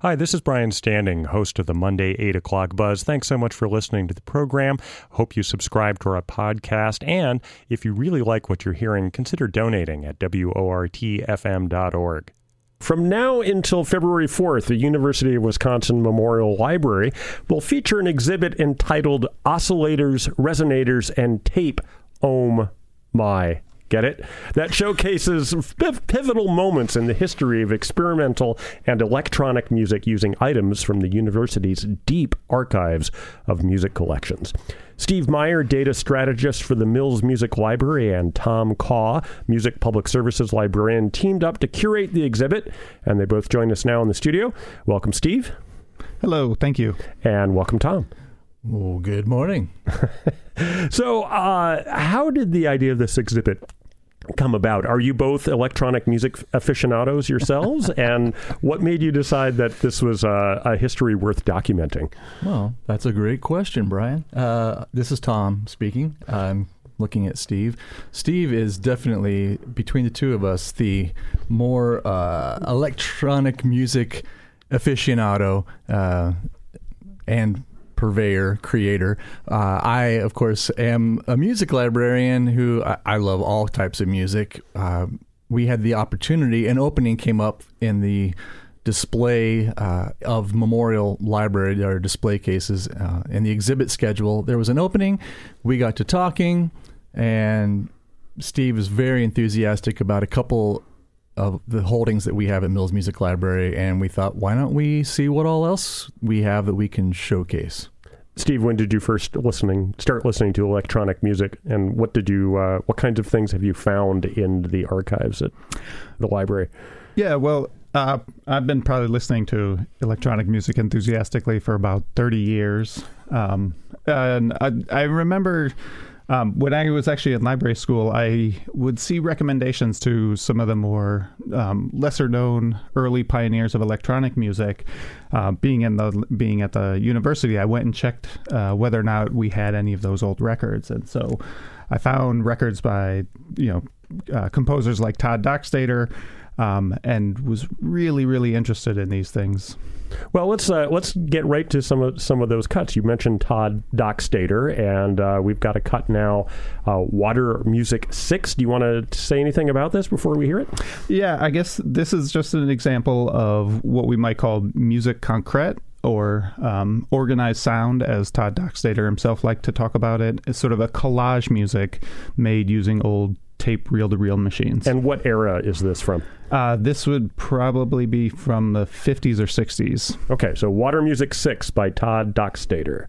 Hi, this is Brian Standing, host of the Monday 8 o'clock buzz. Thanks so much for listening to the program. Hope you subscribe to our podcast. And if you really like what you're hearing, consider donating at WORTFM.org. From now until February 4th, the University of Wisconsin Memorial Library will feature an exhibit entitled Oscillators, Resonators, and Tape Ohm My. Get it? That showcases pivotal moments in the history of experimental and electronic music using items from the university's deep archives of music collections. Steve Meyer, data strategist for the Mills Music Library, and Tom Caw, music public services librarian, teamed up to curate the exhibit, and they both join us now in the studio. Welcome, Steve. Hello, thank you. And welcome, Tom. Well, good morning. so, uh, how did the idea of this exhibit come about? Are you both electronic music aficionados yourselves? and what made you decide that this was a, a, history worth documenting? Well, that's a great question, Brian. Uh, this is Tom speaking. I'm looking at Steve. Steve is definitely, between the two of us, the more uh, electronic music aficionado. Uh, and purveyor, creator. Uh, I, of course, am a music librarian who I, I love all types of music. Uh, we had the opportunity, an opening came up in the display uh, of Memorial Library, our display cases, uh, in the exhibit schedule. There was an opening. We got to talking, and Steve was very enthusiastic about a couple of the holdings that we have at Mills Music Library, and we thought, why don't we see what all else we have that we can showcase? Steve, when did you first listening start listening to electronic music, and what did you uh, what kinds of things have you found in the archives at the library? Yeah, well, uh, I've been probably listening to electronic music enthusiastically for about thirty years, um, and I, I remember um, when I was actually in library school, I would see recommendations to some of the more um, lesser known early pioneers of electronic music. Uh, being in the being at the university, I went and checked uh, whether or not we had any of those old records, and so I found records by you know uh, composers like Tod Dockstader, um, and was really really interested in these things. Well, let's uh, let's get right to some of some of those cuts. You mentioned Tod Dockstader, and uh, we've got a cut now. Uh, Water Music Six. Do you want to say anything about this before we hear it? Yeah, I guess this is just an example of what we might call musique concrète or um, organized sound, as Tod Dockstader himself liked to talk about it. It's sort of a collage music made using old tape reel to reel machines. And what era is this from? Uh, this would probably be from the 50s or 60s. Okay, so Water Music 6 by Tod Dockstader.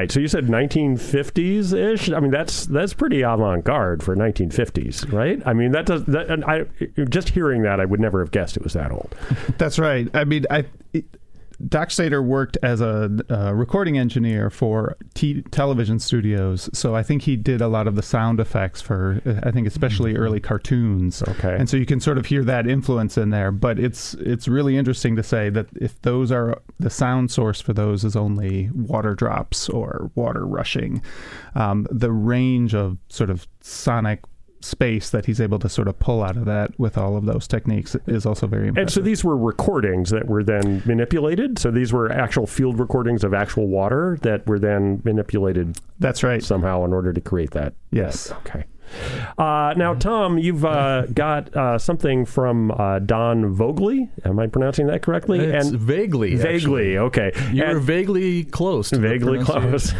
Right, so you said 1950s ish. I mean, that's that's pretty avant garde for 1950s, right? I mean, that does that. And I just hearing that, I would never have guessed it was that old. That's right. I mean, I Dockstader worked as a uh, recording engineer for t- television studios, so I think he did a lot of the sound effects for, I think, especially mm-hmm. early cartoons. Okay, and so you can sort of hear that influence in there. But it's it's really interesting to say that if those are the sound source for those is only water drops or water rushing, um, the range of sort of sonic space that he's able to sort of pull out of that with all of those techniques is also very impressive. And so these were recordings that were then manipulated. So these were actual field recordings of actual water that were then manipulated. That's right. Somehow in order to create that. Yes. That, okay. Uh, now, Tom, you've uh, got uh, something from uh, Don Voegeli. Am I pronouncing that correctly? It's and vaguely. Vaguely. Actually. Okay. You are vaguely close. vaguely close.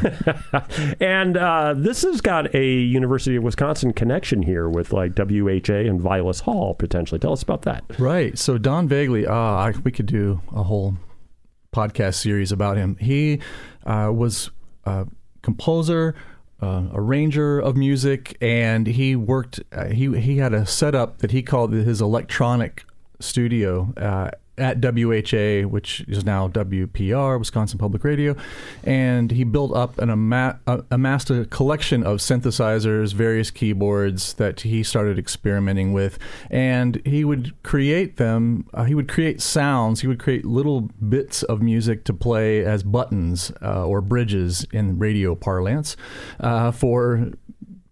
and uh, this has got a University of Wisconsin connection here with like WHA and Vilas Hall potentially. Tell us about that. Right. So Don Voegeli, uh, we could do a whole podcast series about him. He was a composer uh, arranger of music, and he worked. Uh, he he had a setup that he called his electronic studio. At WHA, which is now WPR, Wisconsin Public Radio, and he built up an ama- uh, amassed a collection of synthesizers, various keyboards that he started experimenting with, and he would create them. Uh, he would create sounds. He would create little bits of music to play as buttons uh, or bridges in radio parlance uh, for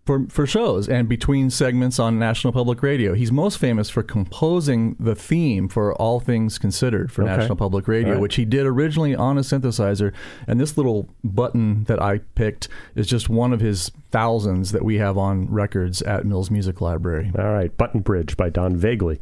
for, for shows and between segments on National Public Radio. He's most famous for composing the theme for All Things Considered for Okay. National Public Radio, right. which he did originally on a synthesizer. And this little button that I picked is just one of his thousands that we have on records at Mills Music Library. All right, Button Bridge by Don Voegeli.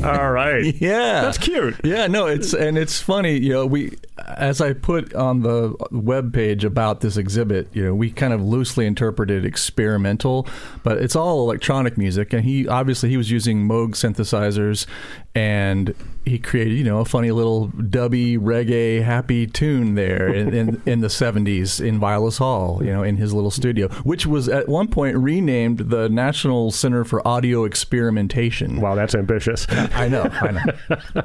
All right. Yeah. That's cute. Yeah, no, it's and it's funny, you know, we as I put on the web page about this exhibit, you know, we kind of loosely interpreted experimental, but it's all electronic music and he obviously he was using Moog synthesizers and he created, you know, a funny little dubby reggae happy tune there in, in, in the 70s in Vilas Hall, you know, in his little studio, which was at one point renamed the National Center for Audio Experimentation. Wow, that's ambitious. I know, I know.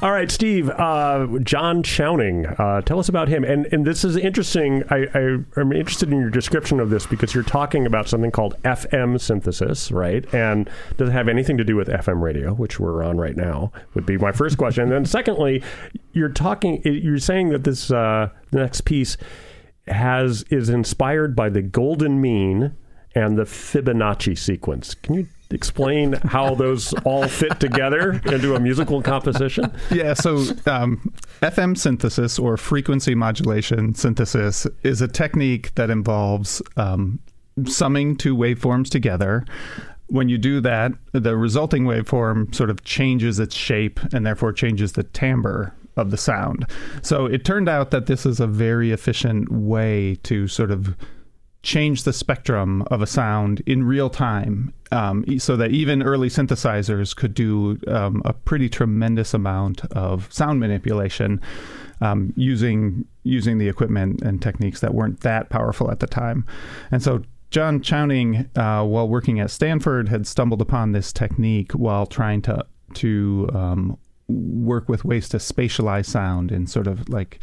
All right, Steve, uh, John Chowning, uh, tell us about him. And and this is interesting. I, I am interested in your description of this because you're talking about something called FM synthesis, right? And does it have anything to do with FM radio, which we're on right now? Would be my first question. and then secondly, you're talking. You're saying that this uh, next piece has is inspired by the golden mean and the Fibonacci sequence. Can you explain how those all fit together into a musical composition? Yeah, so um, FM synthesis or frequency modulation synthesis is a technique that involves um, summing two waveforms together. When you do that, the resulting waveform sort of changes its shape and therefore changes the timbre of the sound. So it turned out that this is a very efficient way to sort of change the spectrum of a sound in real time um, so that even early synthesizers could do um, a pretty tremendous amount of sound manipulation um, using using the equipment and techniques that weren't that powerful at the time. And so John Chowning, uh, while working at Stanford, had stumbled upon this technique while trying to to um, work with ways to spatialize sound and sort of like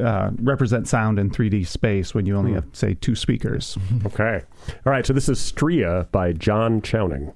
uh, represent sound in 3D space when you only have, say, two speakers. Okay. All right. So this is Stria by John Chowning.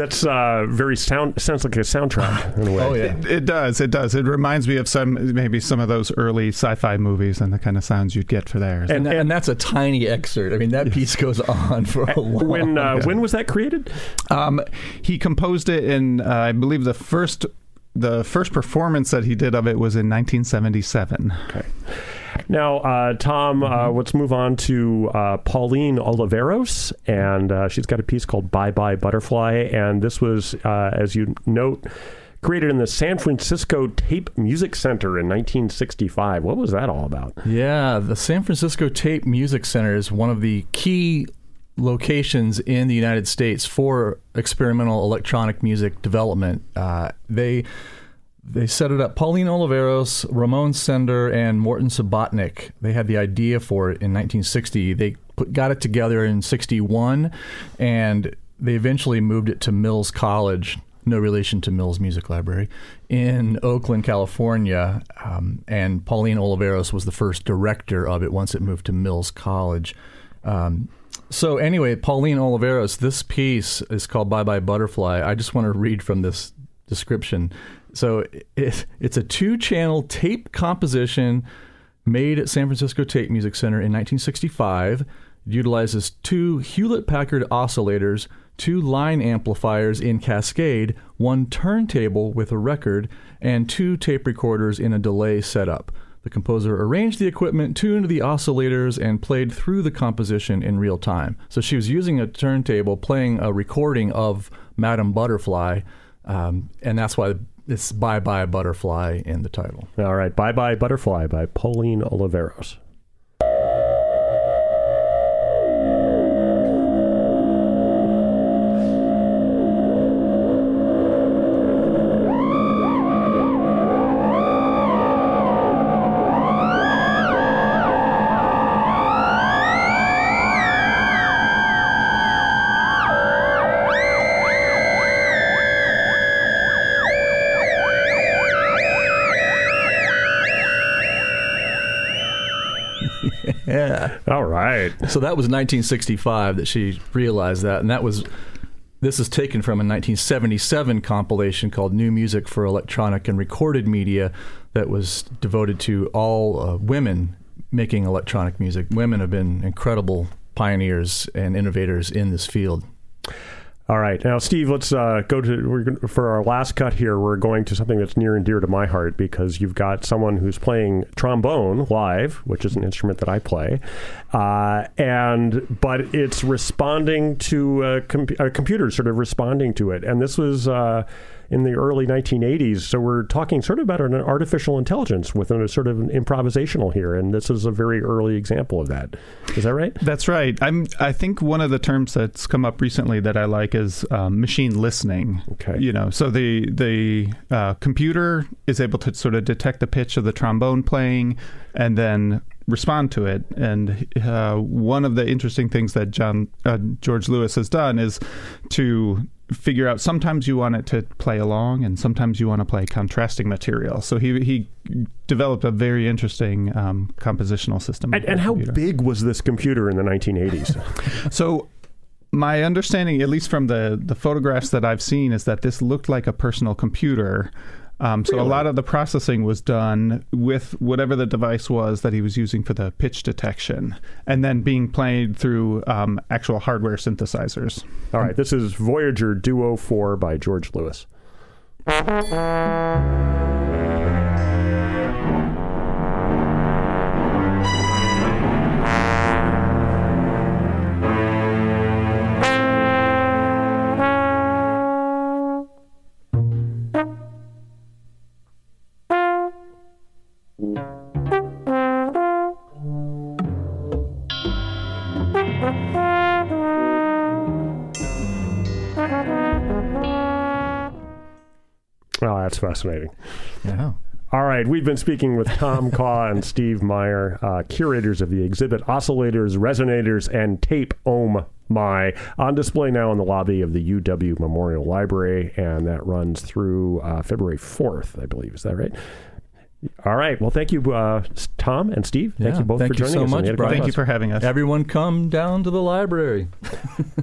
That's uh, very sound. Sounds like a soundtrack in a way. Oh yeah. It, it does. It does. It reminds me of some maybe some of those early sci-fi movies and the kind of sounds you'd get for there. And, that- and that's a tiny excerpt. I mean, that piece goes on for a long. When uh, when was that created? Um, he composed it in, uh, I believe, the first the first performance that he did of it was in 1977. Okay. Now, uh, Tom, uh, let's move on to uh, Pauline Oliveros, and uh, she's got a piece called "Bye Bye Butterfly," and this was, uh, as you note. Created in the San Francisco Tape Music Center in 1965. What was that all about? Yeah, the San Francisco Tape Music Center is one of the key locations in the United States for experimental electronic music development. Uh, they they set it up. Pauline Oliveros, Ramon Sender, and Morton Subotnick. They had the idea for it in 1960. They put, got it together in 61, and they eventually moved it to Mills College. No relation to Mills Music Library in Oakland, California. Um, and Pauline Oliveros was the first director of it once it moved to Mills College. Um, so anyway, Pauline Oliveros, this piece is called Bye Bye Butterfly. I just want to read from this description. So it, it's a two-channel tape composition made at San Francisco Tape Music Center in 1965. It utilizes two Hewlett Packard oscillators, two line amplifiers in Cascade, one turntable with a record, and two tape recorders in a delay setup. The composer arranged the equipment, tuned the oscillators, and played through the composition in real time. So she was using a turntable, playing a recording of Madame Butterfly, um, and that's why it's Bye Bye Butterfly in the title. All right, Bye Bye Butterfly by Pauline Oliveros. Right. So that was 1965 that she realized that, and that was. This is taken from a 1977 compilation called New Music for Electronic and Recorded Media that was devoted to all uh, women making electronic music. Women have been incredible pioneers and innovators in this field. All right, now Steve, let's uh, go to for our last cut here. We're going to something that's near and dear to my heart because you've got someone who's playing trombone live, which is an instrument that I play, uh, and but it's responding to a, com- a computer, sort of responding to it. And this was uh, in the early 1980s, so we're talking sort of about an artificial intelligence with a sort of an improvisational here, and this is a very early example of that. Is that right? That's right. I'm. I think one of the terms that's come up recently that I like is um, machine listening. Okay. You know, so the the uh, computer is able to sort of detect the pitch of the trombone playing, and then respond to it. And uh, one of the interesting things that John uh, George Lewis has done is to figure out sometimes you want it to play along and sometimes you want to play contrasting material so he he developed a very interesting um, compositional system And, and how big was this computer in the 1980s? So my understanding, at least from the the photographs that I've seen, is that this looked like a personal computer. Um, so a lot of the processing was done with whatever the device was that he was using for the pitch detection, and then being played through um, actual hardware synthesizers. All right, this is Voyager Duo 4 by George Lewis. Oh, that's fascinating. Yeah. All right, we've been speaking with Tom Caw and Steve Meyer, uh, curators of the exhibit Oscillators, Resonators, and Tape Ohm My, on display now in the lobby of the UW Memorial Library, and that runs through uh, February 4th, I believe. Is that right? All right. Well, thank you, uh, Tom and Steve. Thank Yeah, you both thank for you joining so us. on much, the Ed Brian. Thank you for having us. Everyone come down to the library.